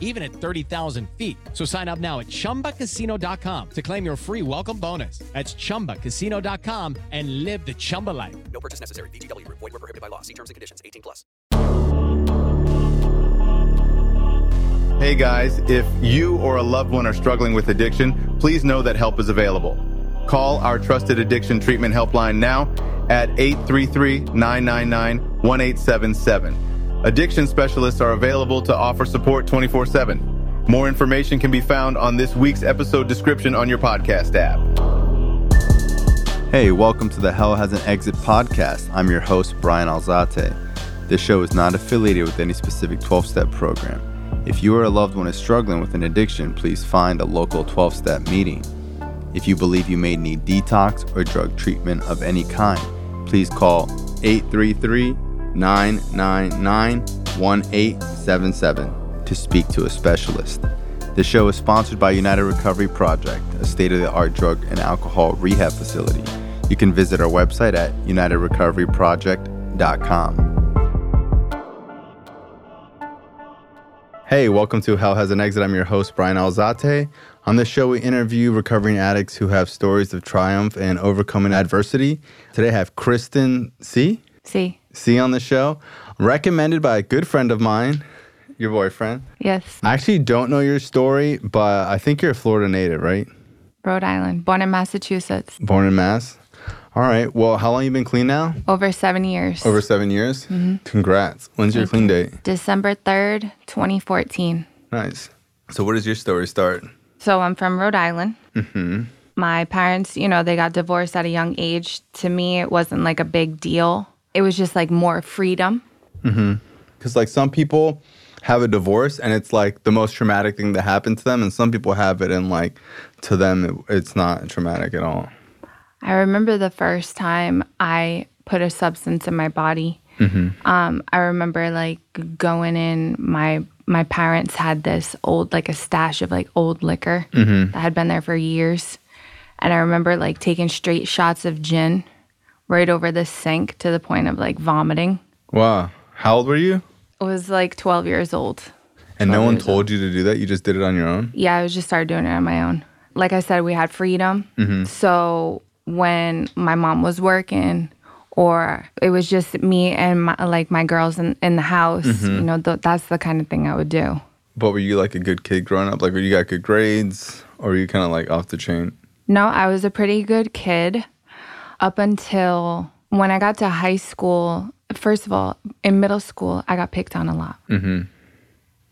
even at 30,000 feet. So sign up now at chumbacasino.com to claim your free welcome bonus. That's chumbacasino.com and live the Chumba life. No purchase necessary. VGW Group. Void were prohibited by law. See terms and conditions. 18 plus. Hey guys, if you or a loved one are struggling with addiction, please know that help is available. Call our trusted addiction treatment helpline now at 833-999-1877. Addiction specialists are available to offer support 24/7. More information can be found on this week's episode description on your podcast app. Hey, welcome to the Hell Has an Exit podcast. I'm your host, Bryan Alzate. This show is not affiliated with any specific 12 step program. If you or a loved one is struggling with an addiction, please find a local 12 step meeting. If you believe you may need detox or drug treatment of any kind, please call 833 999 1877 to speak to a specialist. The show is sponsored by United Recovery Project, a state of the art drug and alcohol rehab facility. You can visit our website at unitedrecoveryproject.com. Hey, welcome to Hell Has an Exit. I'm your host, Bryan Alzate. On this show, we interview recovering addicts who have stories of triumph and overcoming adversity. Today, I have Kristen C. C. See, on the show, recommended by a good friend of mine, your boyfriend. yes, I actually don't know your story, but I think you're a Florida native, right? Rhode Island, born in Massachusetts, Born in Mass. All right. Well, how long you been clean now? over seven years. Over seven years. Congrats. When's your clean date? December 3rd, 2014. Nice. So, where does your story start? So I'm from Rhode Island. Mm-hmm. My parents, you know, they got divorced at a young age. To me, it wasn't like a big deal. It was just like more freedom. Mm-hmm. Because like some people have a divorce and it's like the most traumatic thing that happened to them, and some people have it and like to them it, it's not traumatic at all. I remember the first time I put a substance in my body. Mm-hmm. Um, I remember like going in. My my parents had this old like a stash of like old liquor mm-hmm. that had been there for years, and I remember like taking straight shots of gin right over the sink to the point of like vomiting. Wow. How old were you? I was like 12 years old. And no one years told you to do that. You just did it on your own. Yeah, I just started doing it on my own. Like I said, we had freedom. Mm-hmm. So when my mom was working, or it was just me and my, like my girls in, in the house, mm-hmm. you know, th- that's the kind of thing I would do. But were you like a good kid growing up? Like, were you got good grades, or were you kind of like off the chain? No, I was a pretty good kid up until when I got to high school. First of all, in middle school, I got picked on a lot. Mm-hmm.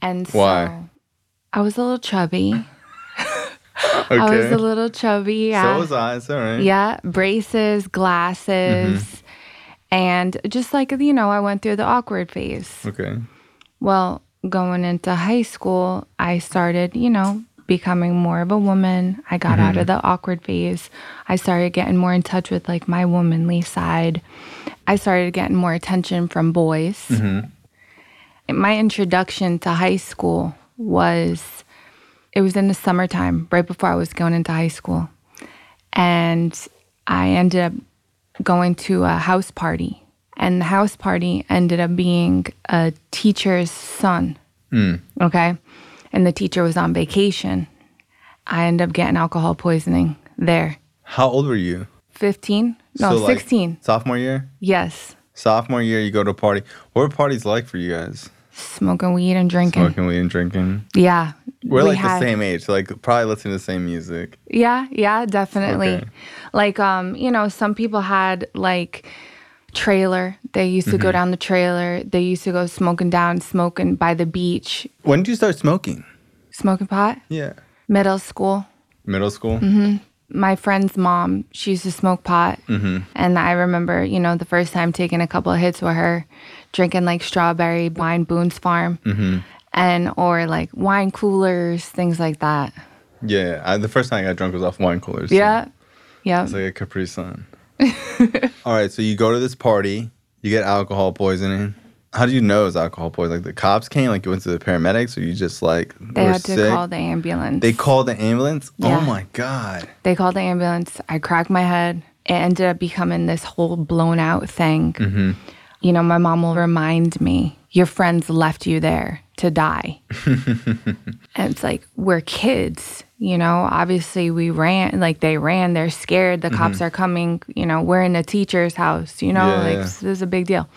And so Why? I was a little chubby. Okay. I was a little chubby. Yeah. So was I. It's all right. Yeah, braces, glasses, Mm-hmm. and just like, you know, I went through the awkward phase. Okay. Well, going into high school, I started, you know, becoming more of a woman. I got out Mm-hmm. of the awkward phase. I started getting more in touch with like my womanly side. I started getting more attention from boys. Mm-hmm. My introduction to high school was it was in the summertime, right before I was going into high school. And I ended up going to a house party. And the house party ended up being a teacher's son. Okay. And the teacher was on vacation. I ended up getting alcohol poisoning there. How old were you? 15? No, So, like, 16. Sophomore year. Yes. Sophomore year, you go to a party. What were parties like for you guys? Smoking weed and drinking. Smoking weed and drinking. Yeah. We're We like had- the same age, like probably listening to the same music. Yeah, yeah, definitely. Okay. Like um, you know, some people had like trailer. They used to go mm-hmm. down the trailer. They used to go smoking down, smoking by the beach, When did you start smoking? smoking pot. Yeah. Middle school. Middle school. Mm-hmm. My friend's mom, she used to smoke pot. Mm-hmm. And I remember, you know, the first time taking a couple of hits with her, drinking like strawberry wine, Boone's Farm, mm-hmm. and or like wine coolers, things like that. Yeah. I, the first time I got drunk was off wine coolers. Yeah. Yeah. It's like a Capri Sun. All right. So you go to this party, you get alcohol poisoning. How do you know it was alcohol poisoning? Like the cops came, like you went to the paramedics, or you just like They were had to sick? call the ambulance. They called the ambulance. Yeah. Oh my god. They called the ambulance. I cracked my head. It ended up becoming this whole blown out thing. Mm-hmm. You know, my mom will remind me, your friends left you there to die. and it's like, we're kids, you know, obviously we ran, like they ran, they're scared, the cops are coming, you know, we're in a teacher's house, you know, Mm-hmm. Yeah, like yeah. this is a big deal.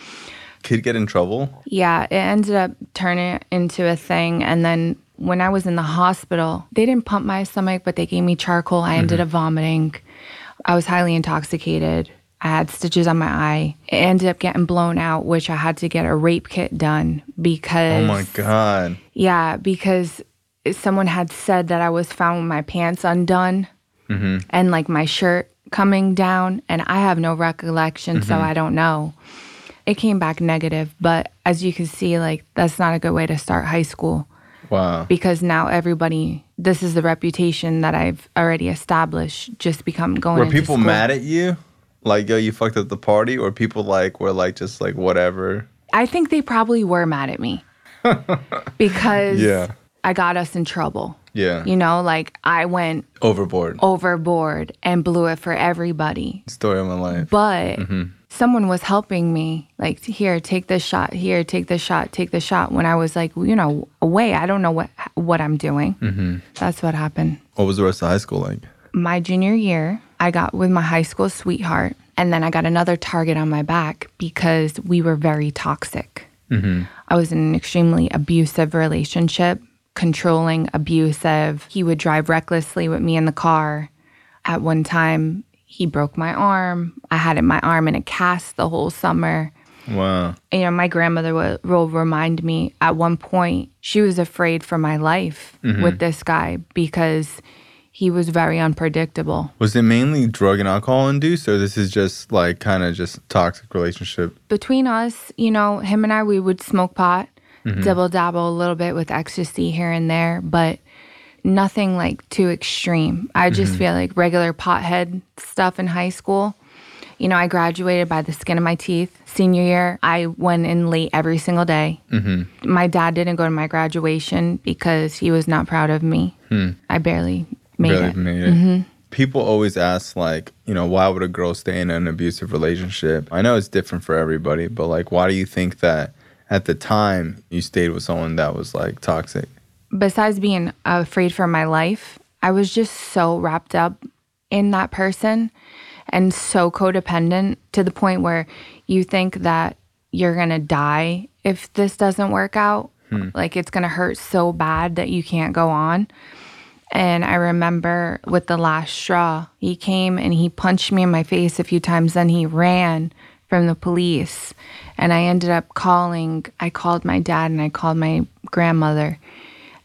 Kid get in trouble. Yeah, it ended up turning into a thing. And then when I was in the hospital, they didn't pump my stomach, but they gave me charcoal. I ended up vomiting. I was highly intoxicated. I had stitches on my eye. It ended up getting blown out, which I had to get a rape kit done because. Oh my god. Yeah, because someone had said that I was found with my pants undone mm-hmm. and like my shirt coming down, and I have no recollection, so mm-hmm. I don't know. It came back negative, but as you can see, like that's not a good way to start high school Wow. because now everybody, this is the reputation that I've already established. Just become going. Were people school. mad at you? Like, yo, you fucked up the party, or people like were like just like whatever. I think they probably were mad at me because Yeah. I got us in trouble. Yeah. You know, like I went Overboard. overboard and blew it for everybody. Story of my life. But mm-hmm. someone was helping me, like, here, take this shot, here, take this shot, take this shot. When I was like, you know, away, I don't know what what I'm doing. Mm-hmm. That's what happened. What was the rest of high school like? My junior year, I got with my high school sweetheart, and then I got another target on my back because we were very toxic. Mm-hmm. I was in an extremely abusive relationship, controlling, abusive. He would drive recklessly with me in the car. At one time, he broke my arm. I had it, my arm in a cast the whole summer. Wow. You know, my grandmother will, will remind me at one point she was afraid for my life mm-hmm. with this guy because he was very unpredictable. Was it mainly drug and alcohol induced, or this is just like kind of just toxic relationship? between us, you know, him and I, we would smoke pot, Mm-hmm. double dabble a little bit with ecstasy here and there, but nothing like too extreme. I just mm-hmm. feel like regular pothead stuff in high school. You know, I graduated by the skin of my teeth. Senior year, I went in late every single day. Mm-hmm. My dad didn't go to my graduation because he was not proud of me. Hmm. I barely made Barely it. made it. People always ask, like, you know, why would a girl stay in an abusive relationship? I know it's different for everybody, but like, why do you think that at the time you stayed with someone that was like toxic? besides being afraid for my life, I was just so wrapped up in that person and so codependent to the point where you think that you're going to die if this doesn't work out. Hmm. Like it's going to hurt so bad that you can't go on. And I remember with the last straw, he came and he punched me in my face a few times. Then he ran from the police. And I ended up calling, I called my dad and I called my grandmother.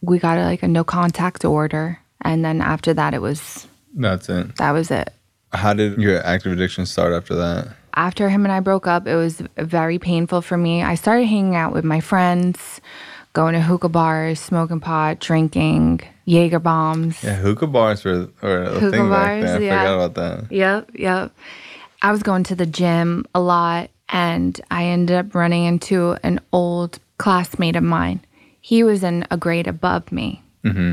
We got like a no contact order. And then after that, it was, That's it. that was it. How did your active addiction start after that? After him and I broke up, it was very painful for me. I started hanging out with my friends, going to hookah bars, smoking pot, drinking Jaeger bombs. Yeah, hookah bars were, were a Hookah thing back bars, then. I yeah. forgot about that. Yep, yep. I was going to the gym a lot and I ended up running into an old classmate of mine. He was in a grade above me. Mm-hmm.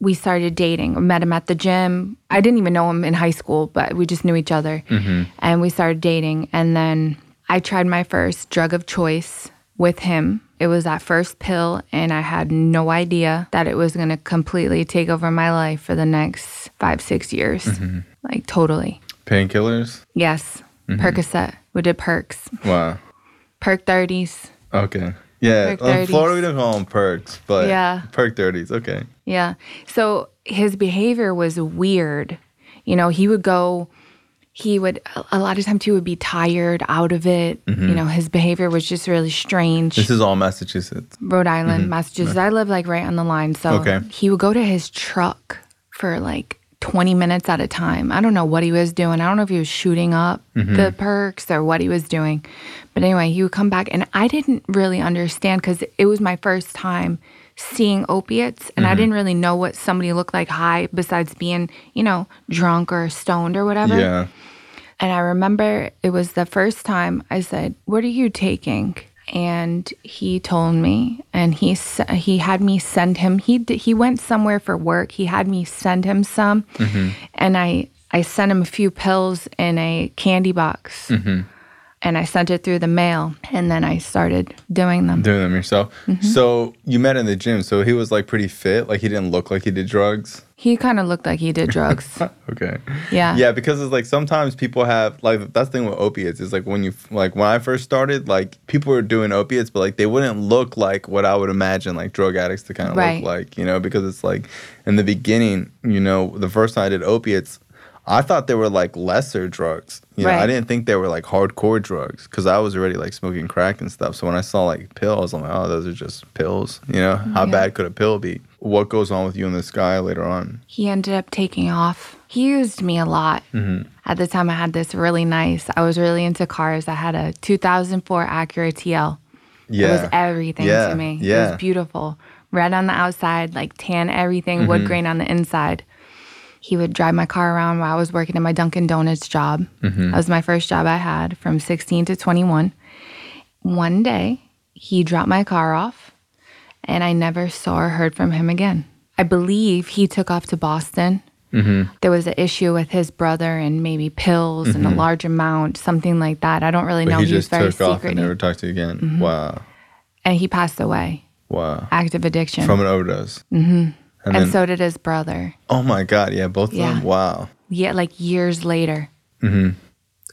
We started dating. I met him at the gym. I didn't even know him in high school, but we just knew each other. Mm-hmm. And we started dating. And then I tried my first drug of choice with him. It was that first pill, and I had no idea that it was going to completely take over my life for the next five, six years. Mm-hmm. Like, totally. Painkillers? Yes. Mm-hmm. Percocet. We did percs. Wow. Perc 30s. Okay. Yeah, in Florida we don't call them percs, but Yeah. perc 30s. Okay. Yeah. So his behavior was weird. You know, he would go, he would, a- a lot of times he would be tired out of it. Mm-hmm. You know, his behavior was just really strange. This is all Massachusetts. Rhode Island, mm-hmm. Massachusetts. I live like right on the line. So Okay. he would go to his truck for like 20 minutes at a time. I don't know what he was doing. I don't know if he was shooting up mm-hmm. the percs or what he was doing. But anyway, he would come back and I didn't really understand because it was my first time seeing opiates and I mm-hmm. didn't really know what somebody looked like high besides being, you know, drunk or stoned or whatever. Yeah. And I remember it was the first time I said, What are you taking? And he told me, and he he had me send him. He he went somewhere for work. He had me send him some, and I I sent him a few pills in a candy box, and I sent it through the mail, and then I started doing them. Doing them yourself. Mm-hmm. So you met in the gym. So he was like pretty fit. Like he didn't look like he did drugs. He kind of looked like he did drugs. Okay. Yeah. Yeah, because it's like sometimes people have like that's the thing with opiates is like when you like when I first started, like people were doing opiates, but like they wouldn't look like what I would imagine like drug addicts to kind of Right. look like, you know, because it's like in the beginning, you know, the first time I did opiates, I thought they were like lesser drugs. You know, I didn't think they were like hardcore drugs because I was already like smoking crack and stuff. So when I saw like pills, I'm like, oh, those are just pills. You know, how Yeah. bad could a pill be? What goes on with you in the sky later on? he ended up taking off. He used me a lot. At the time, I had this really nice. I was really into cars. I had a 2004 Acura TL. Yeah, It was everything Yeah, to me. Yeah. It was beautiful. Red on the outside, like tan everything, Mm-hmm. wood grain on the inside. He would drive my car around while I was working in my Dunkin' Donuts job. Mm-hmm. That was my first job I had from 16 to 21. One day, he dropped my car off, and I never saw or heard from him again. I believe he took off to Boston. There was an issue with his brother and maybe pills and a large amount, something like that. I don't really But know. he was just took off and never talked to you again. Mm-hmm. Wow, and he passed away. wow, Active addiction. from an overdose. Mm-hmm. And, and then, so did his brother. oh my god, yeah, both of Yeah. them. Wow. Yeah, like years later. Mm-hmm.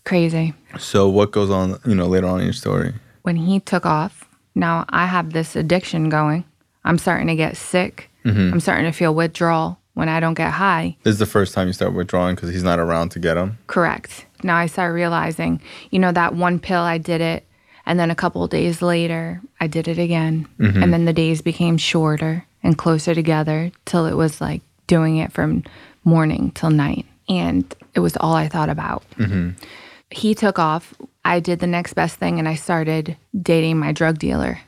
Crazy. So what goes on, you know, later on in your story? When he took off, now I have this addiction going. I'm starting to get sick. Mm-hmm. I'm starting to feel withdrawal when I don't get high. This is the first time you start withdrawing because he's not around to get them. Correct. Now I start realizing, you know, that one pill I did it. And then a couple of days later, I did it again. And then the days became shorter and closer together till it was like doing it from morning till night. And it was all I thought about. He took off. I did the next best thing and I started dating my drug dealer.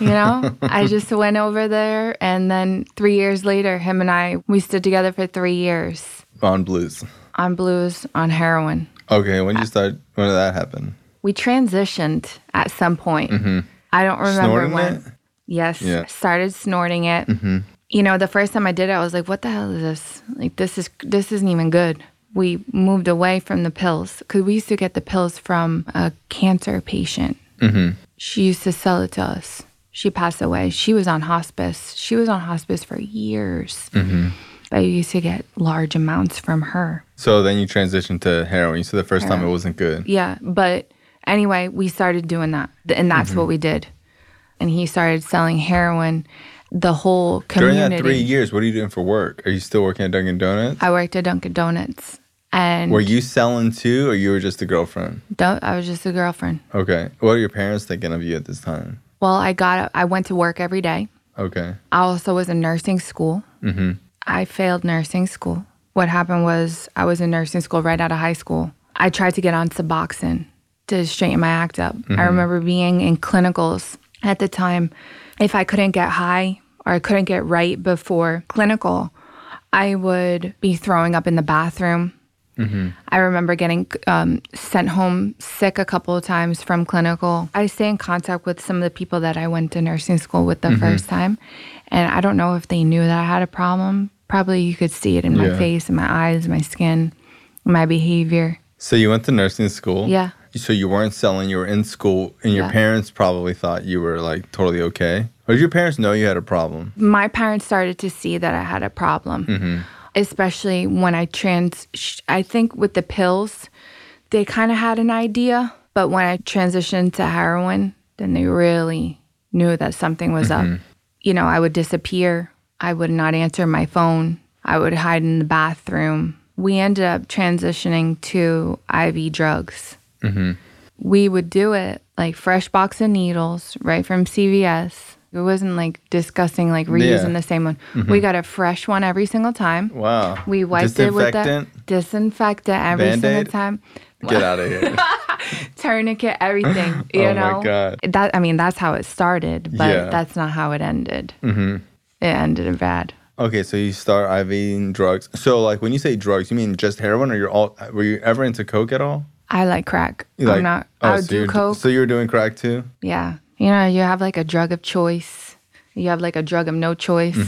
You know, I just went over there. And then three years later, him and I, we stood together for three years On blues. on blues, on heroin. Okay, when did you uh, start? When did that happen? We transitioned at some point. Mm-hmm. I don't remember Snorting when. it? Yes, Yeah. started snorting it. Mm-hmm. You know, the first time I did it, I was like, "What the hell is this? Like, this is this isn't even good." We moved away from the pills because we used to get the pills from a cancer patient. Mm-hmm. She used to sell it to us. She passed away. She was on hospice. She was on hospice for years. Mm-hmm. But I used to get large amounts from her. So then you transitioned to heroin. You said the first time it wasn't good. Yeah, but anyway, we started doing that, and that's mm-hmm. what we did. And he started selling heroin. The whole community. During that three years, what are you doing for work? Are you still working at Dunkin' Donuts? I worked at Dunkin' Donuts, and Were you selling too, or you were just a girlfriend? don't, I was just a girlfriend. Okay. What are your parents thinking of you at this time? Well, I got. I went to work every day. Okay. I also was in nursing school. Mm-hmm. I failed nursing school. What happened was I was in nursing school right out of high school. I tried to get on Suboxone to straighten my act up. I remember being in clinicals at the time. If I couldn't get high or I couldn't get right before clinical, I would be throwing up in the bathroom. Mm-hmm. I remember getting um, sent home sick a couple of times from clinical. I stay in contact with some of the people that I went to nursing school with the mm-hmm. first time. And I don't know if they knew that I had a problem. Probably you could see it in my Yeah. face, in my eyes, my skin, my behavior. So you went to nursing school. Yeah. So you weren't selling. You were in school, and your Yeah. parents probably thought you were like totally okay. Or did your parents know you had a problem? My parents started to see that I had a problem, mm-hmm. Especially when I trans. I think with the pills, they kind of had an idea, but when I transitioned to heroin, then they really knew that something was up. Mm-hmm. You know, I would disappear. I would not answer my phone. I would hide in the bathroom. We ended up transitioning to IV drugs. Mm-hmm. We would do it like fresh box of needles right from CVS. It wasn't like disgusting, like reusing. Mm-hmm. the same one. We got a fresh one every single time. Wow. We wiped it with the Disinfectant? disinfectant every single Band-Aid? time. Get out of here. Tourniquet, everything. You Oh my God. that I mean, that's how it started, but Yeah. that's not how it ended. Mm-hmm. It ended bad. okay, so you start IV drugs. So like when you say drugs, you mean just heroin, or you're all? Were you ever into coke at all? I like crack. You like- I'm not. oh, I would so do coke. So you were doing crack too? yeah, You know, you have like a drug of choice. You have like a drug of no choice.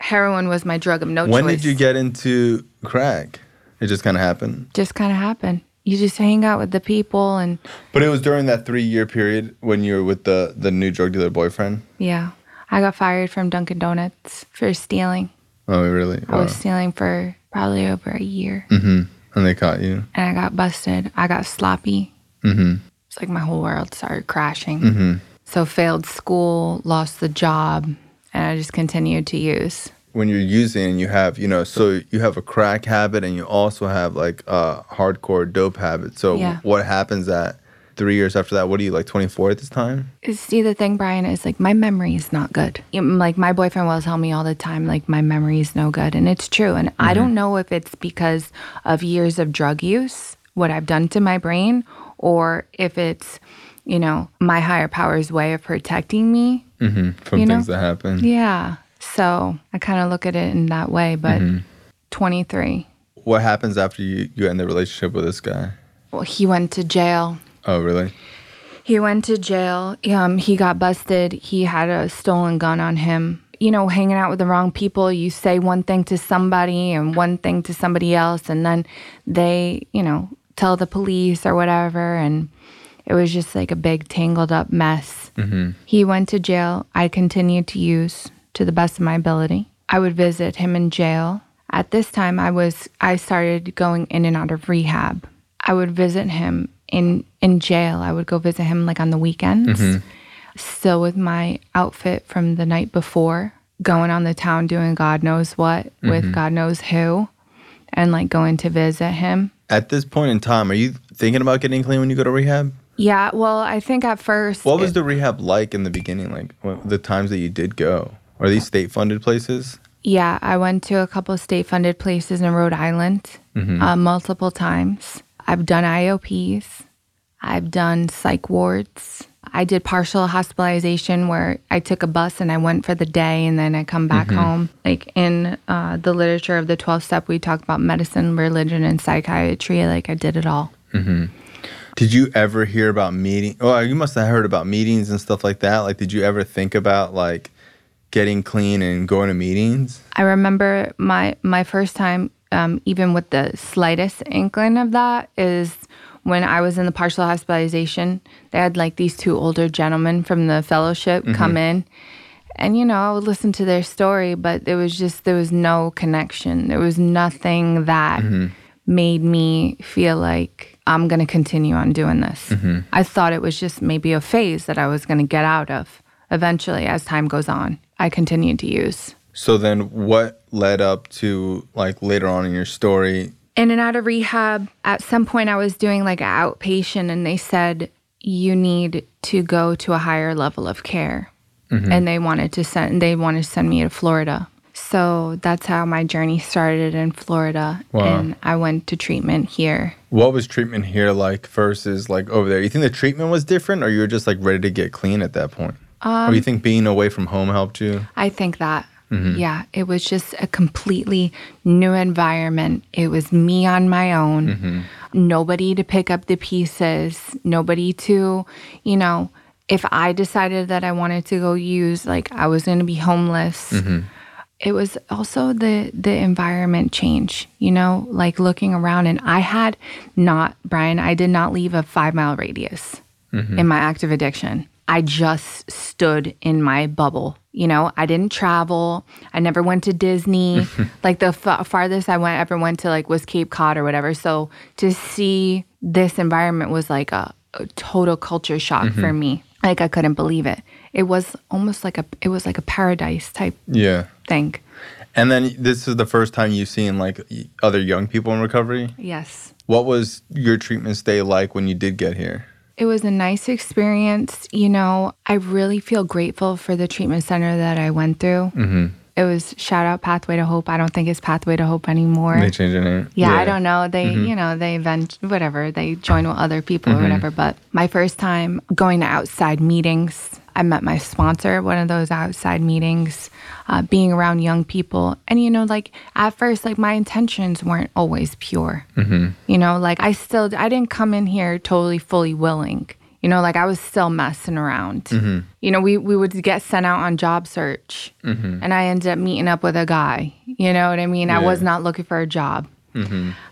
Heroin was my drug of no Mm-hmm. When did you get into crack? It just kind of happened. Just kind of happened. You just hang out with the people, and But it was during that three year period when you were with the, the new drug dealer boyfriend? yeah, I got fired from Dunkin' Donuts for stealing. Oh, really? I was stealing for probably over a year, hmm And they caught you. and I got busted. I got sloppy. hmm It's like my whole world started crashing. Mhm. So failed school, lost the job, and I just continued to use. When you're using, you have, you know, so you have a crack habit and you also have like a hardcore dope habit. So Yeah. what happens at three years after that? What are you, like 24 at this time? See, the thing, Bryan, is like my memory is not good. Like my boyfriend will tell me all the time, like my memory is no good, and it's true. And I don't know if it's because of years of drug use, what I've done to my brain, or if it's, you know, my higher power's way of protecting me. hmm From You know? things that happen. Yeah. So I kind of look at it in that way. But 23, What happens after you, you end the relationship with this guy? well, he went to jail. Oh, really? He went to jail. Um, he got busted. He had a stolen gun on him. You know, hanging out with the wrong people, you say one thing to somebody and one thing to somebody else, and then they, you know, tell the police or whatever. And it was just like a big tangled up mess. Mm-hmm. He went to jail. I continued to use to the best of my ability. I would visit him in jail. At this time, I was I started going in and out of rehab. I would visit him in in jail. I would go visit him like on the weekends, mm-hmm. still with my outfit from the night before, going on the town doing God knows what with mm-hmm. God knows who, and like going to visit him. At this point in time, are you thinking about getting clean when you go to rehab? Yeah, well, I think at first What was it- the rehab like in the beginning? Like what, the times that you did go? Are these state funded places? Yeah, I went to a couple state funded places in Rhode Island uh, multiple times. I've done IOPs, I've done psych wards. I did partial hospitalization where I took a bus and I went for the day and then I come back home. Like in uh, the literature of the 12 step, we talk about medicine, religion, and psychiatry. Like I did it all. Did you ever hear about meeting? Oh, you must have heard about meetings and stuff like that. Like, did you ever think about like getting clean and going to meetings? I remember my my first time, um, even with the slightest inkling of that, is when I was in the partial hospitalization. They had like these two older gentlemen from the fellowship mm-hmm. come in, and you know I would listen to their story, but there was just there was no connection. There was nothing that mm-hmm. made me feel like I'm gonna continue on doing this. Mm-hmm. I thought it was just maybe a phase that I was gonna get out of. Eventually, as time goes on, I continued to use. So then, what led up to like later on in your story? In and out of rehab. At some point, I was doing like an outpatient, and they said you need to go to a higher level of care, mm-hmm. and they wanted to send they wanted to send me to Florida. So that's how my journey started in Florida, Wow. and I went to treatment here. What was treatment here like versus like over there? You think the treatment was different, or you were just like ready to get clean at that point? or you um, think being away from home helped you? I think that. Mm-hmm. Yeah, it was just a completely new environment. It was me on my own. Mm-hmm. Nobody to pick up the pieces, nobody to, you know, if I decided that I wanted to go use like I was going to be homeless. Mm-hmm. It was also the the environment change, you know, like looking around and I had not Bryan, I did not leave a 5-mile radius in my active addiction. I just stood in my bubble. You know, I didn't travel. I never went to Disney. like the f- farthest I went ever went to like was Cape Cod or whatever. So to see this environment was like a, a total culture shock for mm-hmm. me. Like I couldn't believe it. It was almost like a it was like a paradise type Yeah. thing. And then this is the first time you've seen like other young people in recovery. Yes. What was your treatment stay like when you did get here? It was a nice experience. You know, I really feel grateful for the treatment center that I went through. Mm-hmm. It was shout out Pathway to Hope. I don't think it's Pathway to Hope anymore. They changed their name. yeah, I don't know. They, you know, they event whatever. They join with other people or whatever. But my first time going to outside meetings, I met my sponsor at one of those outside meetings, uh, being around young people. And, you know, like at first, like my intentions weren't always pure. Mm-hmm. You know, like I still, I didn't come in here totally fully willing. You know, like I was still messing around. Mm-hmm. You know, we, we would get sent out on job search mm-hmm. and I ended up meeting up with a guy. You know what I mean? I was not looking for a job.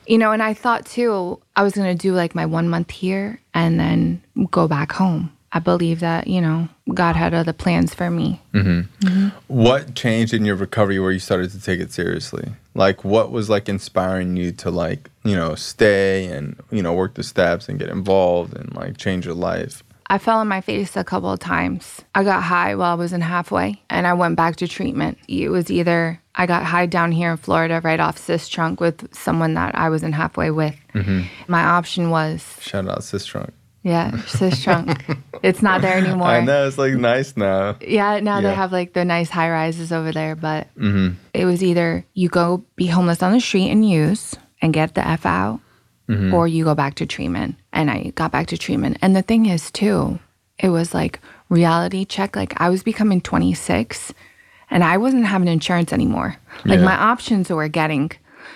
You know, and I thought too, I was going to do like my one month here and then go back home. I believe that, you know, God had other plans for me. Mm-hmm. Mm-hmm. What changed in your recovery where you started to take it seriously? Like, what was like inspiring you to like, you know, stay and you know work the steps and get involved and like change your life? I fell on my face a couple of times. I got high while I was in halfway and I went back to treatment. It was either I got high down here in Florida right off Sistrunk with someone that I was in halfway with. Mm-hmm. My option was, Shout out Sistrunk. Yeah, Sistrunk. it's not there anymore. I know it's like nice now. Yeah, now Yeah. they have like the nice high rises over there, but mm-hmm. it was either you go be homeless on the street and use and get the F out, mm-hmm. or you go back to treatment. And I got back to treatment. And the thing is, too, it was like reality check. Like I was becoming 26 and I wasn't having insurance anymore. Like Yeah. my options were getting.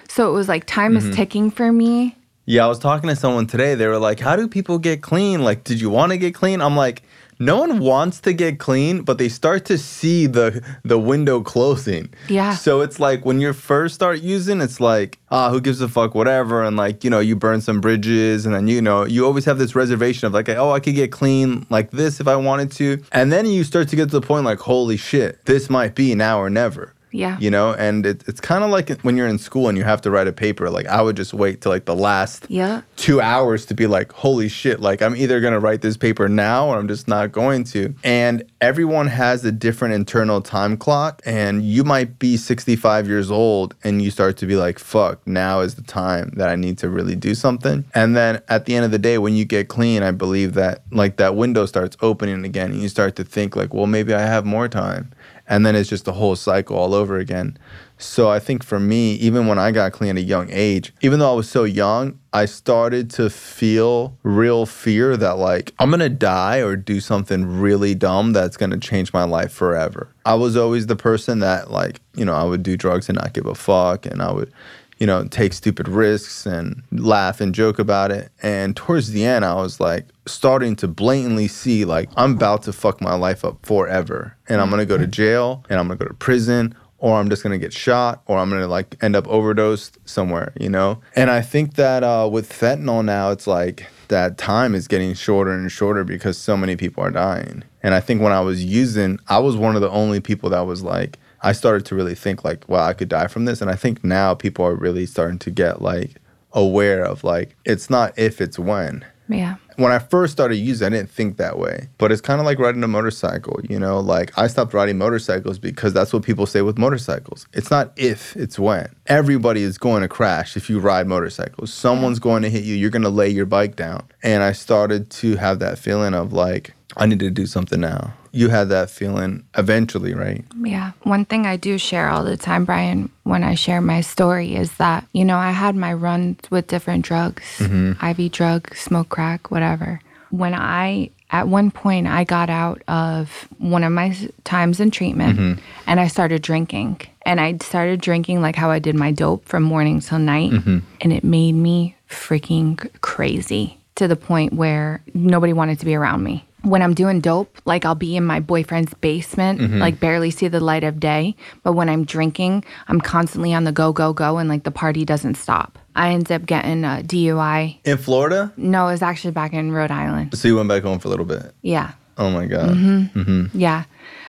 So it was like time is mm-hmm. ticking for me. Yeah, I was talking to someone today. They were like, "How do people get clean? Like, did you want to get clean?" I'm like, "No one wants to get clean, but they start to see the the window closing." Yeah. So it's like when you first start using, it's like, ah, who gives a fuck, whatever, and like you know, you burn some bridges, and then you know, you always have this reservation of like, oh, I could get clean like this if I wanted to, and then you start to get to the point like, holy shit, this might be now or never. Yeah. You know, and it, it's kind of like when you're in school and you have to write a paper. Like I would just wait till like the last Yeah. two hours to be like, holy shit, like I'm either gonna write this paper now or I'm just not going to. And everyone has a different internal time clock, and you might be 65 years old and you start to be like, fuck, now is the time that I need to really do something. And then at the end of the day, when you get clean, I believe that like that window starts opening again and you start to think like, well, maybe I have more time. And then it's just a whole cycle all over again. So I think for me, even when I got clean at a young age, even though I was so young, I started to feel real fear that like I'm gonna die or do something really dumb that's gonna change my life forever. I was always the person that like, you know, I would do drugs and not give a fuck and I would, you know, take stupid risks and laugh and joke about it. And towards the end, I was like starting to blatantly see like I'm about to fuck my life up forever. And I'm gonna go to jail and I'm gonna go to prison or I'm just gonna get shot, or I'm gonna like end up overdosed somewhere, you know? And I think that uh, with fentanyl now, it's like that time is getting shorter and shorter because so many people are dying. And I think when I was using, I was one of the only people that was like, I started to really think like, wow, I could die from this. And I think now people are really starting to get like aware of like, it's not if, it's when Yeah. when I first started using, I didn't think that way. But it's kind of like riding a motorcycle, you know? Like I stopped riding motorcycles because that's what people say with motorcycles. It's not if, it's when. Everybody is going to crash if you ride motorcycles. Someone's going to hit you. You're going to lay your bike down. And I started to have that feeling of like, I need to do something now. You had that feeling eventually, right? Yeah. One thing I do share all the time, Bryan, when I share my story is that, you know, I had my runs with different drugs, mm-hmm. IV drug, smoke crack, whatever. When I, at one point, I got out of one of my times in treatment mm-hmm. and I started drinking. And I started drinking like how I did my dope from morning till night. Mm-hmm. And it made me freaking crazy to the point where nobody wanted to be around me when I'm doing dope, like I'll be in my boyfriend's basement, like barely see the light of day. But when I'm drinking, I'm constantly on the go, go, go, and like the party doesn't stop. I ended up getting a DUI. In Florida? No, it was actually back in Rhode Island. So you went back home for a little bit. Yeah. Oh my God. mm-hmm Yeah.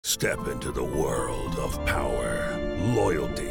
Step into the world of power, loyalty,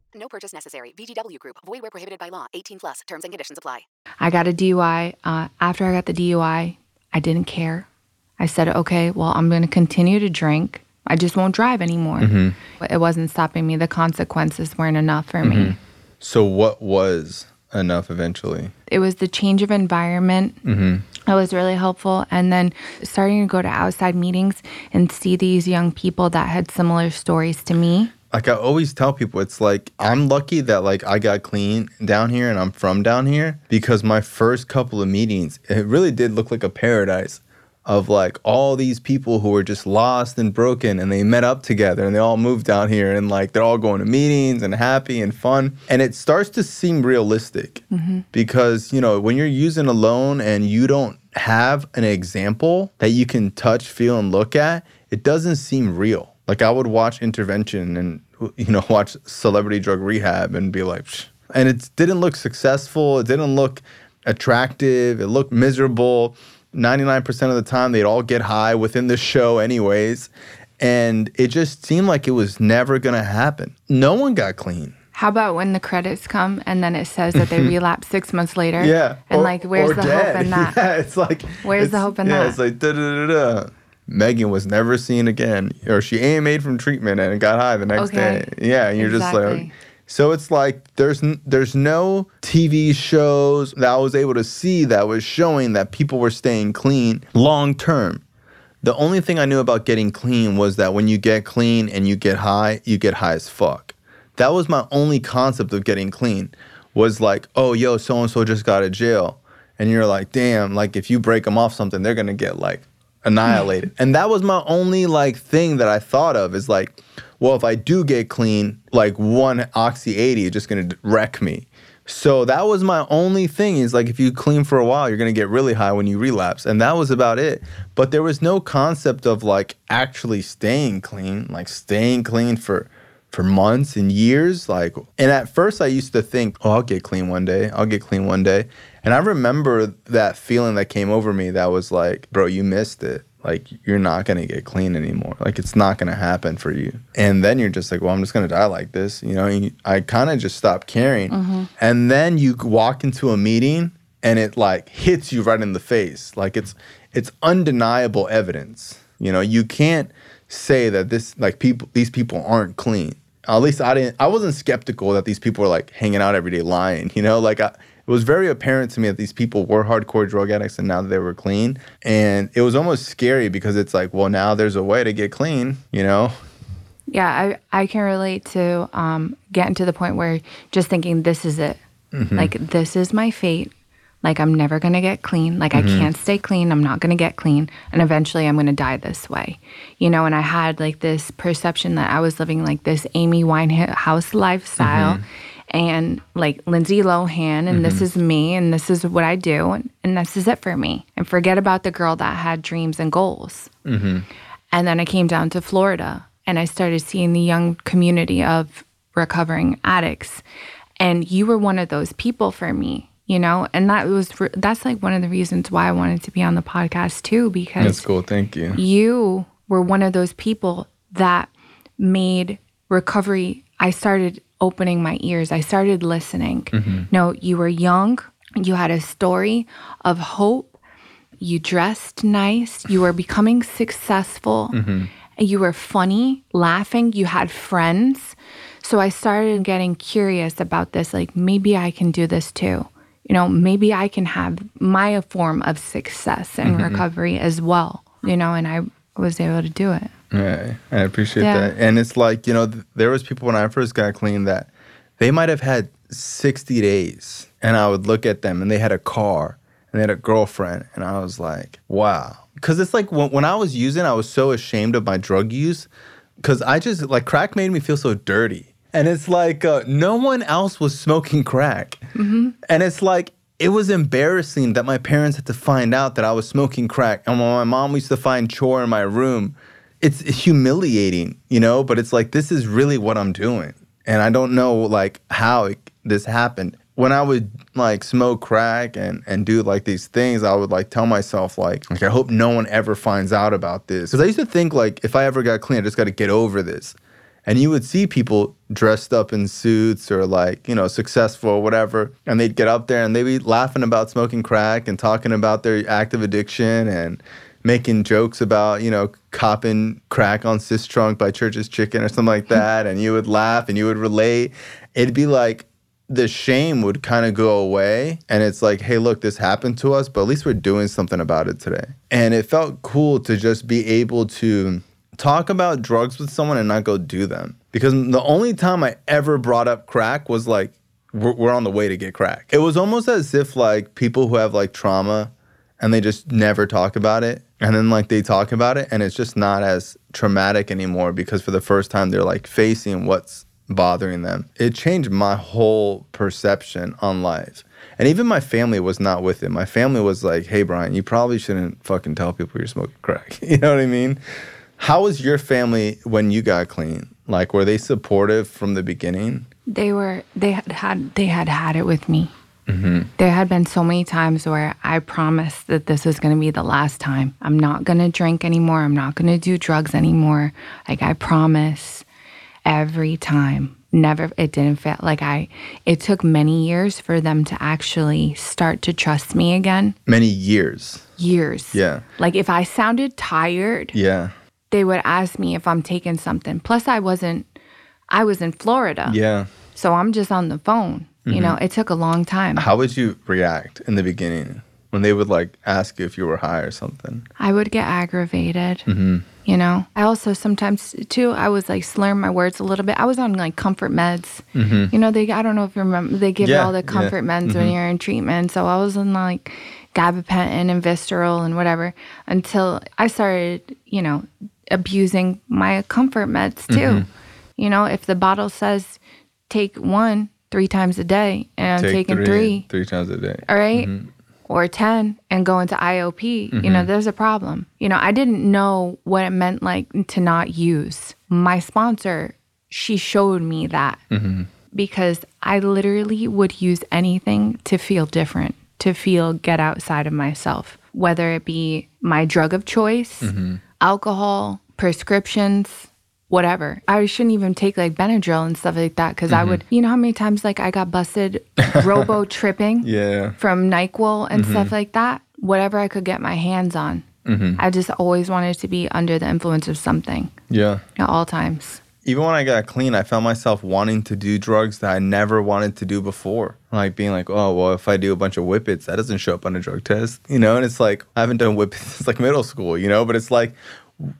No purchase necessary. VGW Group. Void where prohibited by law. 18 plus. Terms and conditions apply. I got a DUI. Uh, after I got the DUI, I didn't care. I said, okay, well, I'm going to continue to drink. I just won't drive anymore. Mm-hmm. It wasn't stopping me. The consequences weren't enough for me. Mm-hmm. So what was enough eventually? It was the change of environment. Mm-hmm. That was really helpful. And then starting to go to outside meetings and see these young people that had similar stories to me. Like I always tell people, it's like I'm lucky that like I got clean down here and I'm from down here because my first couple of meetings, it really did look like a paradise of like all these people who were just lost and broken and they met up together and they all moved down here and like they're all going to meetings and happy and fun. And it starts to seem realistic mm-hmm. because you know when you're using a loan and you don't have an example that you can touch feel and look at it doesn't seem real like i would watch intervention and you know watch celebrity drug rehab and be like Psh. and it didn't look successful it didn't look attractive it looked miserable 99% of the time they'd all get high within the show anyways and it just seemed like it was never going to happen no one got clean How about when the credits come and then it says that they relapse six months later? Yeah. And or- like, where's the dead. hope in that? Yeah, it's like Where's the hope in yeah, that? It's like da da da da. Megan was never seen again, or she AMA'd from treatment and got high the next Okay. day. Yeah, and you're just like, so it's like there's n- there's no TV shows that I was able to see that was showing that people were staying clean long term. The only thing I knew about getting clean was that when you get clean and you get high, you get high as fuck. That was my only concept of getting clean. Was like, oh, yo, so and so just got out of jail, and you're like, damn, like if you break them off something, they're gonna get like annihilated. and that was my only like thing that I thought of is like, well, if I do get clean, like one oxy 80 is just gonna wreck me. So that was my only thing is like if you clean for a while, you're gonna get really high when you relapse. And that was about it. But there was no concept of like actually staying clean, like staying clean for for months and years. Like and at first I used to think, oh, I'll get clean one day. I'll get clean one day. And I remember that feeling that came over me that was like, bro, you missed it. Like you're not gonna get clean anymore. Like it's not gonna happen for you. And then you're just like, well, I'm just gonna die like this. You know, you- I kind of just stopped caring. Mm-hmm. And then you walk into a meeting and it like hits you right in the face. Like it's it's undeniable evidence. You know, you can't say that this like people these people aren't clean. At least I didn't I wasn't skeptical that these people were like hanging out every day lying, you know? Like I it was very apparent to me that these people were hardcore drug addicts and now that they were clean. And it was almost scary because it's like, well, now there's a way to get clean, you know? Yeah, I, I can relate to um, getting to the point where just thinking, this is it. Mm-hmm. Like, this is my fate. Like, I'm never going to get clean. Like, Mm-hmm. I can't stay clean. I'm not going to get clean. And eventually, I'm going to die this way. You know, and I had like this perception that I was living like this Amy Winehouse lifestyle Mm-hmm. And like Lindsay Lohan, and this mm-hmm. is me, and this is what I do, and, and this is it for me. And forget about the girl that had dreams and goals. Mm-hmm. And then I came down to Florida and I started seeing the young community of recovering addicts. And you were one of those people for me, you know? And that was, that's like one of the reasons why I wanted to be on the podcast too, because That's cool. Thank you. you were one of those people that made recovery i started opening my ears. I started listening. Mm-hmm. No you were young. You had a story of hope. You dressed nice. You were becoming successful. Mm-hmm. You were funny laughing. You had friends. So i started getting curious about this like maybe i can do this too. You know maybe i can have my form of success and mm-hmm. recovery as well you know and i was able to do it Yeah, I appreciate Yeah. that. And it's like, you know, th- there was people when I first got clean that they might have had 60 days and I would look at them and they had a car and they had a girlfriend and I was like, wow. Cuz it's like when, when I was using, I was so ashamed of my drug use cuz I just like crack made me feel so dirty. And it's like uh, no one else was smoking crack. And it's like it was embarrassing that my parents had to find out that I was smoking crack. And when my mom used to find chore in my room, it's humiliating, you know, but it's like this is really what I'm doing. And I don't know like how it, this happened. When I would like smoke crack and and do like these things, I would like tell myself like, like I hope no one ever finds out about this. Cuz I used to think like if I ever got clean, I just got to get over this. And you would see people dressed up in suits or like, you know, successful or whatever. And they'd get up there and they'd be laughing about smoking crack and talking about their active addiction and making jokes about, you know, copping crack on Sistrunk by Church's Chicken or something like that. and you would laugh and you would relate. It'd be like the shame would kind of go away and it's like, hey, look, this happened to us, but at least we're doing something about it today. And it felt cool to just be able to talk about drugs with someone and not go do them. Because the only time I ever brought up crack was like, we're, we're on the way to get crack. It was almost as if like people who have like trauma and they just never talk about it. And then like they talk about it and it's just not as traumatic anymore because for the first time they're like facing what's bothering them. It changed my whole perception on life. And even my family was not with it. My family was like, hey, Bryan, you probably shouldn't fucking tell people you're smoking crack. you know what I mean? How was your family when you got clean? Like, were they supportive from the beginning? They were. They had had. They had had it with me. Mm-hmm. There had been so many times where I promised that this was going to be the last time. I'm not going to drink anymore. I'm not going to do drugs anymore. Like I promise every time. Never, it didn't feel like I, it took many years for them to actually start to trust me again. Many years. Years. Yeah. Like if I sounded tired, Yeah. they would ask me if I'm taking something. Plus, I wasn't, I was in Florida. Yeah. So I'm just on the phone. You know, mm-hmm. it took a long time. How would you react in the beginning when they would like ask you if you were high or something? I would get aggravated. Mm-hmm. You know, I also sometimes too. I was like slurring my words a little bit. I was on like comfort meds. Mm-hmm. You know, they I don't know if you remember they give you all the yeah. comfort meds when you're in treatment. So I was on like gabapentin and Vistaril and whatever until I started, you know, abusing my comfort meds too. You know, if the bottle says take one three times a day and I'm Take taking three three times a day. all right? Mm-hmm. or 10 and go into IOP, you know, mm-hmm. there's a problem. You know, I didn't know what it meant like to not use. My sponsor, she showed me that mm-hmm. because I literally would use anything to feel different, to feel get outside of myself, whether it be my drug of choice, alcohol, prescriptions, whatever. I shouldn't even take like Benadryl and stuff like that because I would, mm-hmm. you know, how many times like I got busted robo tripping Yeah. from NyQuil and stuff mm-hmm. like that. Whatever I could get my hands on. Mm-hmm. I just always wanted to be under the influence of something Yeah. at all times. Even when I got clean, I found myself wanting to do drugs that I never wanted to do before. Like being like, oh, well, if I do a bunch of whippets, that doesn't show up on a drug test, you know? And it's like, I haven't done whippets since like middle school, you know? But it's like,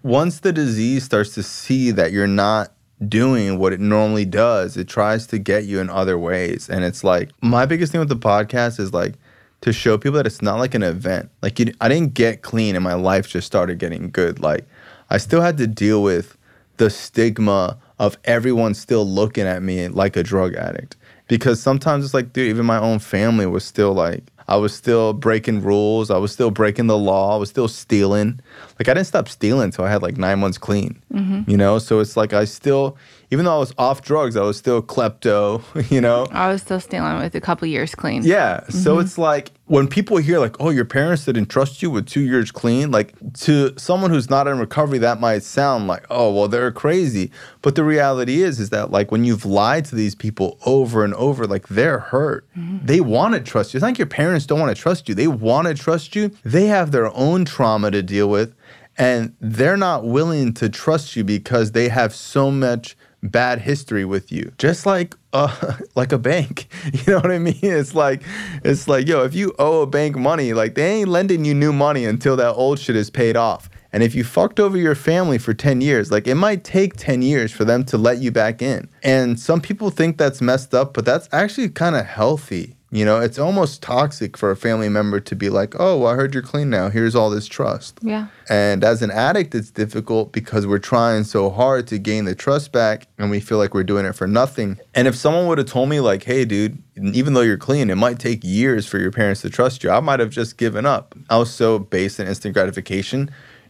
once the disease starts to see that you're not doing what it normally does, it tries to get you in other ways. And it's like, my biggest thing with the podcast is like, to show people that it's not like an event. Like you, I didn't get clean and my life just started getting good. Like I still had to deal with the stigma of everyone still looking at me like a drug addict. Because sometimes it's like, dude, even my own family was still like, I was still breaking rules. I was still breaking the law. I was still stealing. Like I didn't stop stealing until I had like nine months clean. Mm-hmm. You know, so it's like I still, even though I was off drugs, I was still klepto. You know, I was still stealing with a couple years clean. yeah. So mm-hmm. it's like when people hear like, "Oh, your parents didn't trust you with 2 years clean," like to someone who's not in recovery that might sound like, "Oh, well, they're crazy." But the reality is is that like when you've lied to these people over and over, like they're hurt. Mm-hmm. They want to trust you. It's not like your parents don't want to trust you. They want to trust you. They have their own trauma to deal with and they're not willing to trust you because they have so much bad history with you. Just like uh like a bank. You know what i mean? It's like it's like yo if you owe a bank money like they ain't lending you new money until that old shit is paid off. And if you fucked over your family for 10 years like it might take 10 years for them to let you back in. And some people think that's messed up but that's actually kind of healthy you know it's almost toxic for a family member to be like oh well, i heard you're clean now here's all this trust Yeah. and as an addict, it's difficult because we're trying so hard to gain the trust back and we feel like we're doing it for nothing. And if someone would have told me, like, hey, dude, even though you're clean, it might take years for your parents to trust you, I might have just given up. I was so based in instant gratification.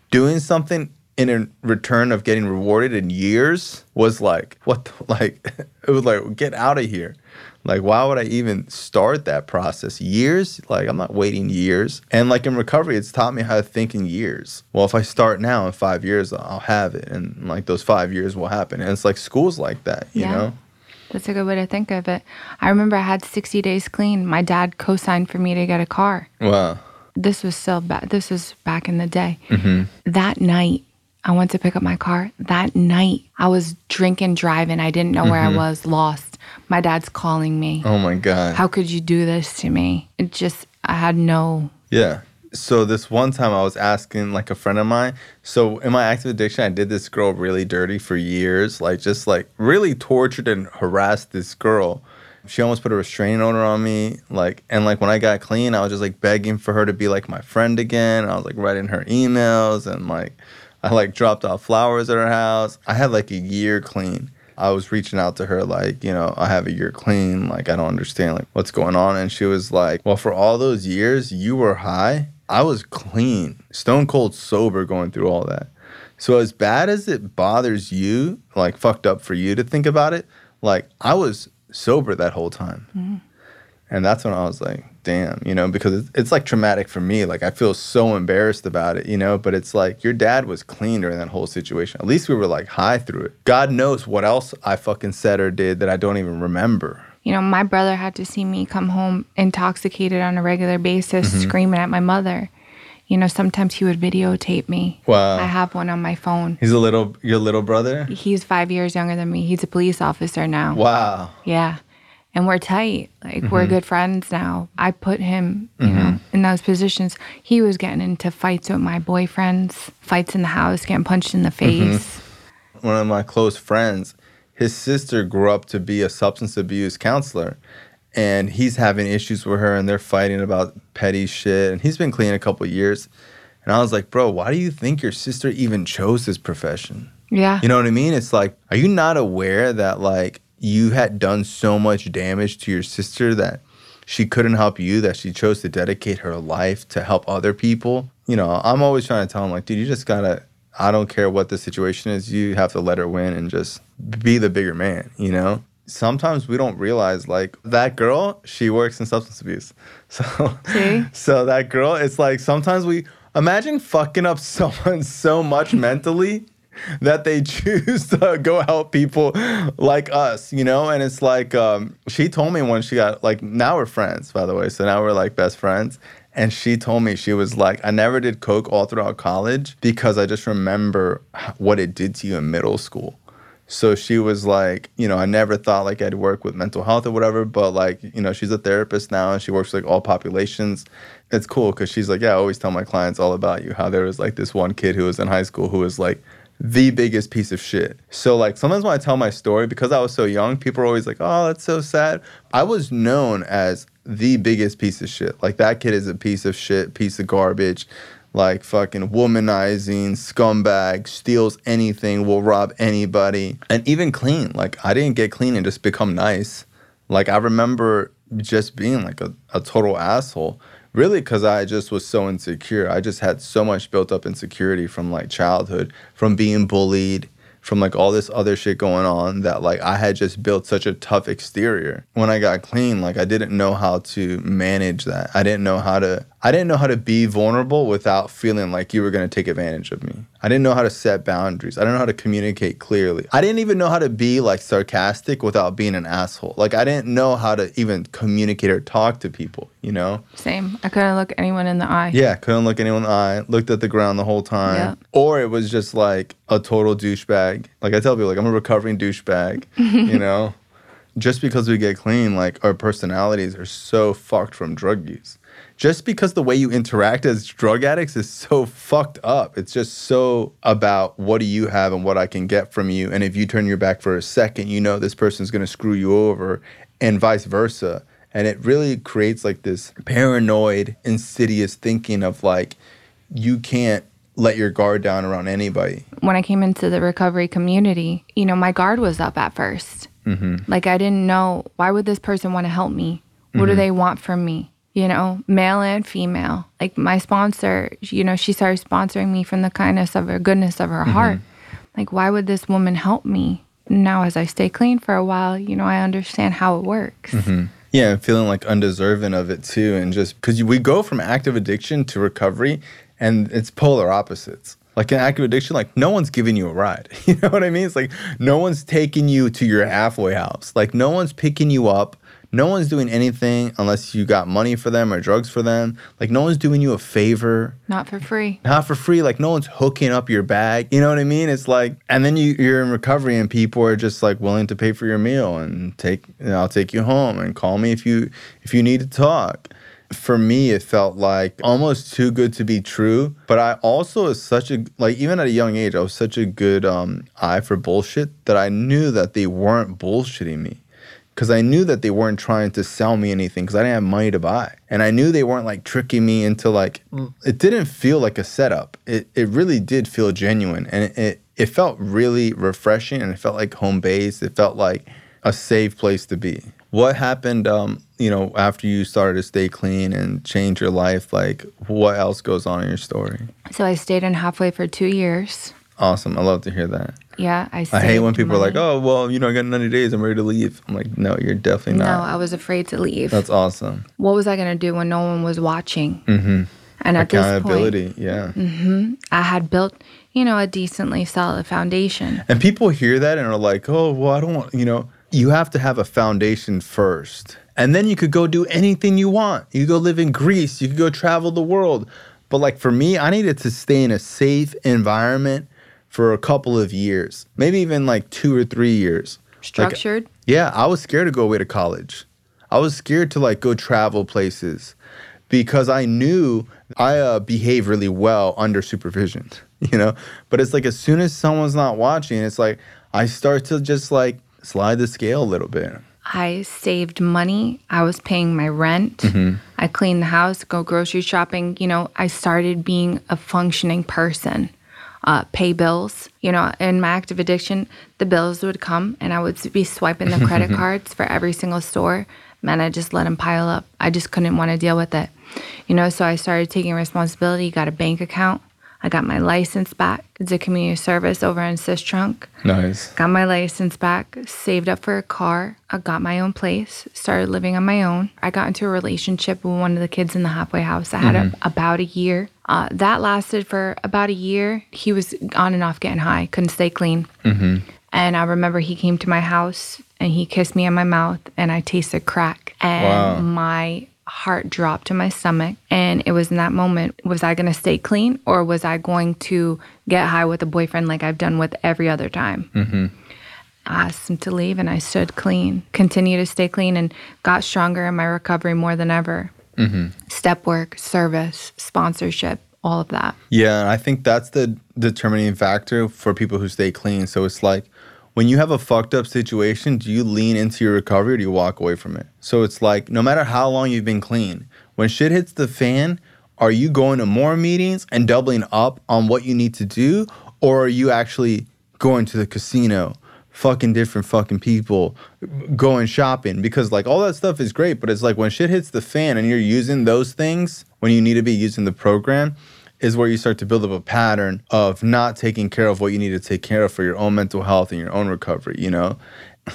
Doing something in a return of getting rewarded in years was like, what, the, like, it was like, get out of here. Like, why would I even start that process? Years? Like, I'm not waiting years. And like in recovery, it's taught me how to think in years. Well, if I start now in five years, I'll have it. And like those five years will happen. And it's like school's like that, you Yeah. know? That's a good way to think of it. I remember I had 60 days clean. My dad co signed for me to get a car. Wow. This was still back, this was back in the day. Mm-hmm. That night, I went to pick up my car. That night, I was drinking, driving. I didn't know where I mm-hmm. was, lost. My dad's calling me. Oh my god. How could you do this to me? It just, I had no. Yeah. So this one time I was asking like a friend of mine. So in my active addiction, I did this girl really dirty for years, like just like really tortured and harassed this girl. She almost put a restraining order on me, like and like when I got clean, I was just like begging for her to be like my friend again. I was like writing her emails and like I like dropped off flowers at her house. I had like a year clean. I was reaching out to her like, you know, I have a year clean, like I don't understand like what's going on and she was like, "Well, for all those years you were high, I was clean, stone cold sober going through all that." So as bad as it bothers you, like fucked up for you to think about it, like I was sober that whole time. Mm. And that's when I was like, damn, you know, because it's, it's like traumatic for me. Like, I feel so embarrassed about it, you know, but it's like your dad was clean during that whole situation. At least we were like high through it. God knows what else I fucking said or did that I don't even remember. You know, my brother had to see me come home intoxicated on a regular basis, Mm-hmm. screaming at my mother. You know, sometimes he would videotape me. Wow. I have one on my phone. He's a little, your little brother? He's five years younger than me. He's a police officer now. Wow. Yeah. And we're tight. Like we're Mm-hmm. good friends now. I put him, you know, in those positions. He was getting into fights with my boyfriends, fights in the house, getting punched in the Mm-hmm. face. one of my close friends, his sister grew up to be a substance abuse counselor. And he's having issues with her and they're fighting about petty shit. And he's been clean a couple of years. And I was like, bro, why do you think your sister even chose this profession? Yeah. You know what I mean? It's like, are you not aware that like you had done so much damage to your sister that she couldn't help you, that she chose to dedicate her life to help other people? You know, I'm always trying to tell him, like, dude, you just gotta, I don't care what the situation is, you have to let her win and just be the bigger man, you know? Sometimes we don't realize, like, that girl, she works in substance abuse. So, See? so that girl, it's like sometimes we imagine fucking up someone so much mentally that they choose to go help people like us, you know? And it's like, um, she told me when she got, like, now we're friends, by the way. So now we're like best friends. And she told me, she was like, I never did Coke all throughout college because I just remember what it did to you in middle school. So she was like, you know, I never thought like I'd work with mental health or whatever, but like, you know, she's a therapist now and she works with like all populations. It's cool because she's like, yeah, I always tell my clients all about you. How there was like this one kid who was in high school who was like the biggest piece of shit. So like sometimes when I tell my story, because I was so young, people are always like, oh, that's so sad. I was known as the biggest piece of shit. Like that kid is a piece of shit, piece of garbage like fucking womanizing, scumbag, steals anything, will rob anybody, and even clean. Like I didn't get clean and just become nice. Like I remember just being like a, a total asshole. Really, because I just was so insecure. I just had so much built up insecurity from like childhood, from being bullied, from like all this other shit going on that like I had just built such a tough exterior. When I got clean, like I didn't know how to manage that. I didn't know how to I didn't know how to be vulnerable without feeling like you were going to take advantage of me. I didn't know how to set boundaries. I didn't know how to communicate clearly. I didn't even know how to be like sarcastic without being an asshole. Like I didn't know how to even communicate or talk to people, you know? Same. I couldn't look anyone in the eye. Yeah, couldn't look anyone in the eye, looked at the ground the whole time. Yeah. Or it was just like a total douchebag. Like I tell people, like I'm a recovering douchebag, you know? Just because we get clean, like our personalities are so fucked from drug use. Just because the way you interact as drug addicts is so fucked up. It's just so about what do you have and what I can get from you. And if you turn your back for a second, you know this person's gonna screw you over, and vice versa. And it really creates like this paranoid, insidious thinking of like, you can't let your guard down around anybody. When I came into the recovery community, you know, my guard was up at 1st mm-hmm. Like I didn't know why would this person want to help me? What do mm-hmm. they want from me? You know, male and female. Like my sponsor, you know, she started sponsoring me from the kindness of her goodness of her mm-hmm. heart. Like why would this woman help me? Now as I stay clean for a while, you know, I understand how it works. Mm-hmm. Yeah, and feeling like undeserving of it too. And just because we go from active addiction to recovery and it's polar opposites. Like in active addiction, like no one's giving you a ride. You know what I mean? It's like no one's taking you to your halfway house. Like no one's picking you up, no one's doing anything unless you got money for them or drugs for them. Like no one's doing you a favor. Not for free. Not for free. Like no one's hooking up your bag. You know what I mean? It's like, and then you, you're in recovery and people are just like willing to pay for your meal and take, I'll take you home and call me if you, if you need to talk for me it felt like almost too good to be true but i also was such a like even at a young age i was such a good um, eye for bullshit that i knew that they weren't bullshitting me because i knew that they weren't trying to sell me anything because i didn't have money to buy. And i knew they weren't like tricking me into like it didn't feel like a setup. It, it really did feel genuine. And it, it, it felt really refreshing and it felt like home base. It felt like a safe place to be. What happened um, you know after you started to stay clean and change your life? Like what else goes on in your story? So I stayed in halfway for two years. awesome. I love to hear that Yeah, I. i hate when people are like oh well you know i got 90 days i'm ready to leave i'm like no you're definitely not." No, I was afraid to leave. that's awesome what was I going to do when no one was watching? Mm-hmm. And at this point, accountability yeah I had built, you know, a decently solid foundation. and people hear that and are like oh well i don't want you know you have to have a foundation first and then you could go do anything you want you could go live in greece you could go travel the world but like for me i needed to stay in a safe environment for a couple of years maybe even like two or three years Like, Structured. yeah, I was scared to go away to college. I was scared to like go travel places because I knew I uh, behave really well under supervision, you know? But it's like as soon as someone's not watching, it's like I start to just like slide the scale a little bit. I saved money. I was paying my rent. I cleaned the house, go grocery shopping. You know, I started being a functioning person. Uh, pay bills. You know, in my active addiction, the bills would come and I would be swiping the credit cards for every single store. Man, I just let them pile up. I just couldn't want to deal with it. You know, so I started taking responsibility, got a bank account. I got my license back. It's a community service over in Sistrunk. Nice. Got my license back, saved up for a car. I got my own place, started living on my own. I got into a relationship with one of the kids in the halfway house. I had a, about a year. Uh, that lasted for about a year. He was on and off getting high, couldn't stay clean. And I remember he came to my house and he kissed me on my mouth and I tasted crack. And Wow. my heart dropped to my stomach. And it was in that moment was I going to stay clean or was I going to get high with a boyfriend like I've done with every other time? I asked him to leave and I stood clean, continued to stay clean, and got stronger in my recovery more than ever. Mm-hmm. Step work, service, sponsorship, all of that. Yeah, and I think that's the determining factor for people who stay clean. So it's like when you have a fucked up situation, do you lean into your recovery or do you walk away from it? So it's like no matter how long you've been clean, when shit hits the fan, are you going to more meetings and doubling up on what you need to do? Or are you actually going to the casino, fucking different fucking people, going shopping? Because like all that stuff is great, but it's like when shit hits the fan and you're using those things when you need to be using the program, is where you start to build up a pattern of not taking care of what you need to take care of for your own mental health and your own recovery, you know?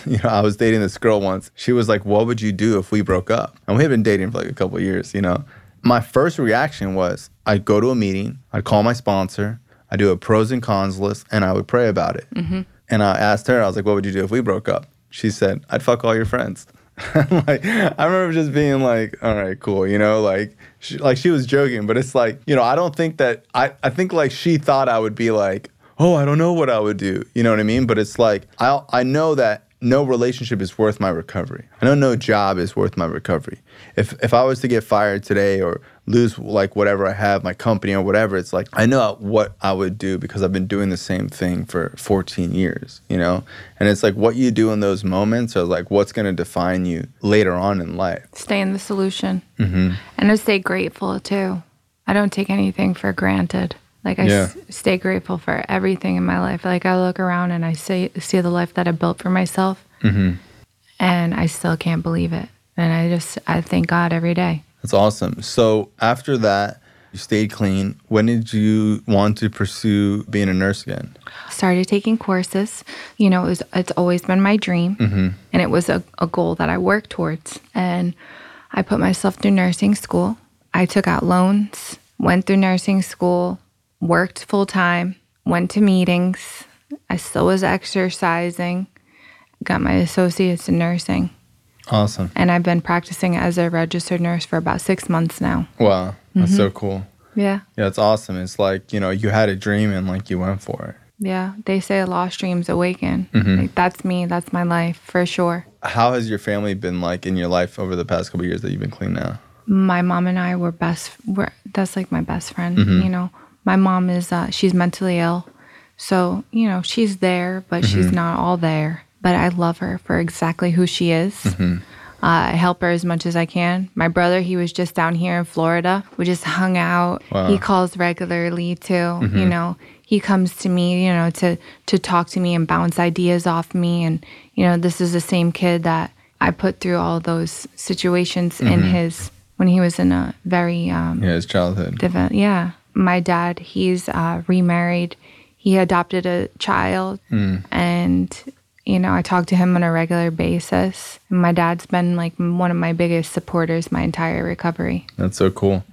You know, I was dating this girl once. She was like, What would you do if we broke up? And we had been dating for like a couple years, you know? My first reaction was I'd go to a meeting, I'd call my sponsor, I'd do a pros and cons list, and I would pray about it. Mm-hmm. And I asked her, I was like, What would you do if we broke up? She said, I'd fuck all your friends. like I remember just being like, all right, cool, you know, like she, like she was joking, but it's like, you know, I don't think that I I think like she thought I would be like, oh, I don't know what I would do, you know what I mean? But it's like I I know that no relationship is worth my recovery. I know no job is worth my recovery. If if I was to get fired today or lose like whatever I have, my company or whatever, it's like I know what I would do because I've been doing the same thing for 14 years, you know? And it's like what you do in those moments are like what's going to define you later on in life. Stay in the solution. Mm-hmm. And I stay grateful too. I don't take anything for granted. Like I Yeah. s- stay grateful for everything in my life. Like I look around and I see see the life that I built for myself, mm-hmm. and I still can't believe it. And I just I thank God every day. That's awesome. So after that, you stayed clean. When did you want to pursue being a nurse again? started taking courses. You know, it was, it's always been my dream, mm-hmm. and it was a, a goal that I worked towards. And I put myself through nursing school. I took out loans, went through nursing school, worked full time, went to meetings. I still was exercising, got my associates in nursing. Awesome. And I've been practicing as a registered nurse for about six months now. Wow. That's Mm-hmm. so cool. Yeah. Yeah, it's awesome. It's like, you know, you had a dream and like you went for it. Yeah. They say lost dreams awaken. Mm-hmm. Like, that's me. That's my life for sure. How has your family been like in your life over the past couple years that you've been clean now? my mom and I were best. We're, that's like my best friend. You know, my mom is uh, she's mentally ill, so you know she's there, but she's not all there. But I love her for exactly who she is. Uh, I help her as much as I can. My brother, he was just down here in Florida. We just hung out. He calls regularly too. You know, he comes to me, you know, to to talk to me and bounce ideas off me. And you know, this is the same kid that I put through all those situations in his when he was in a very um, Yeah, his childhood. different. Yeah, my dad, he's uh, remarried. He adopted a child, and you know, I talk to him on a regular basis. My dad's been like one of my biggest supporters my entire recovery. That's so cool.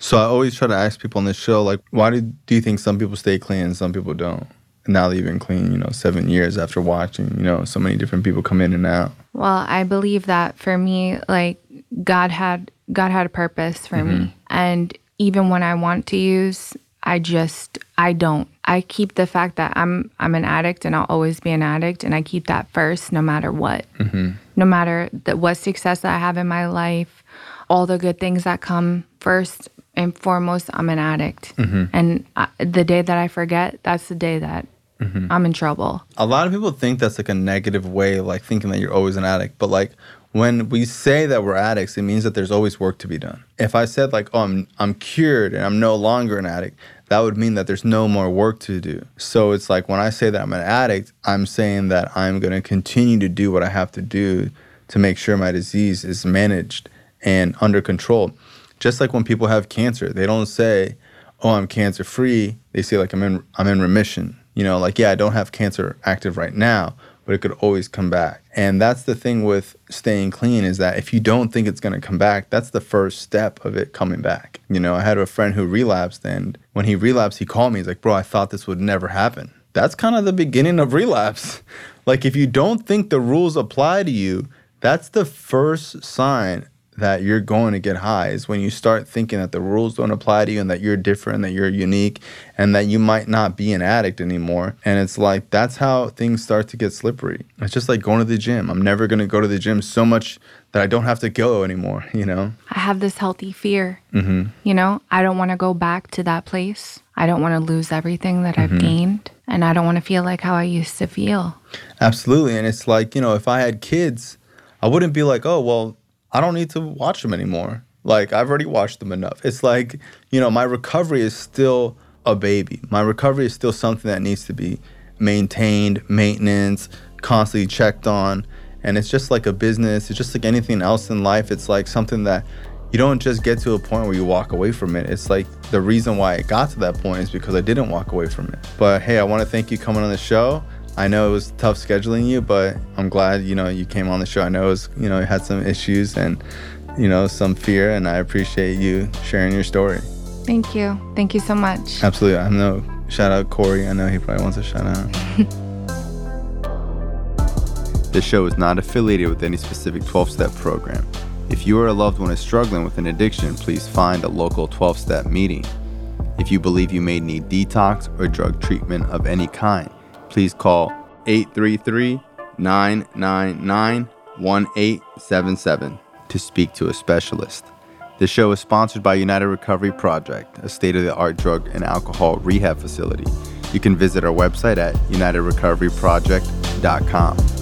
So I always try to ask people on this show, like, why do, do you think some people stay clean and some people don't? And now that you've been clean, you know, seven years after watching, you know, so many different people come in and out. Well, I believe that for me, like God had God had a purpose for me, and even when I want to use, I just I don't. I keep the fact that I'm I'm an addict and I'll always be an addict, and I keep that first, no matter what, mm-hmm. no matter the, what success that I have in my life, all the good things that come first and foremost. I'm an addict, mm-hmm. and I, the day that I forget, that's the day that mm-hmm. I'm in trouble. A lot of people think that's like a negative way, like thinking that you're always an addict. But like when we say that we're addicts, it means that there's always work to be done. If I said like, oh, I'm I'm cured and I'm no longer an addict, that would mean that there's no more work to do. So it's like when I say that I'm an addict, I'm saying that I'm going to continue to do what I have to do to make sure my disease is managed and under control. Just like when people have cancer, they don't say, "Oh, I'm cancer free." They say like I'm in I'm in remission. You know, like yeah, I don't have cancer active right now, but it could always come back. And that's the thing with staying clean is that if you don't think it's going to come back, that's the first step of it coming back. You know, I had a friend who relapsed and when he relapsed, he called me. He's like, "Bro, I thought this would never happen." That's kind of the beginning of relapse. like if you don't think the rules apply to you, that's the first sign that you're going to get high is when you start thinking that the rules don't apply to you and that you're different, that you're unique, and that you might not be an addict anymore. And it's like that's how things start to get slippery. It's just like going to the gym. I'm never going to go to the gym so much that I don't have to go anymore, you know? I have this healthy fear. Mm-hmm. You know, I don't want to go back to that place. I don't want to lose everything that I've gained. And I don't want to feel like how I used to feel. Absolutely. And it's like, you know, if I had kids, I wouldn't be like, oh, well, I don't need to watch them anymore. Like, I've already watched them enough. It's like, you know, my recovery is still a baby. My recovery is still something that needs to be maintained, maintenance, constantly checked on. And it's just like a business. It's just like anything else in life. It's like something that you don't just get to a point where you walk away from it. It's like the reason why it got to that point is because I didn't walk away from it. But hey, I want to thank you coming on the show. I know it was tough scheduling you, but I'm glad you know you came on the show. I know it was you know you had some issues and you know some fear, and I appreciate you sharing your story. Thank you. Thank you so much. Absolutely, I know. Shout out Corey. I know he probably wants a shout out. This show is not affiliated with any specific 12 step program. If you or a loved one is struggling with an addiction, please find a local 12 step meeting. If you believe you may need detox or drug treatment of any kind, please call 833 999 1877 to speak to a specialist. The show is sponsored by United Recovery Project, a state of the art drug and alcohol rehab facility. You can visit our website at unitedrecoveryproject.com.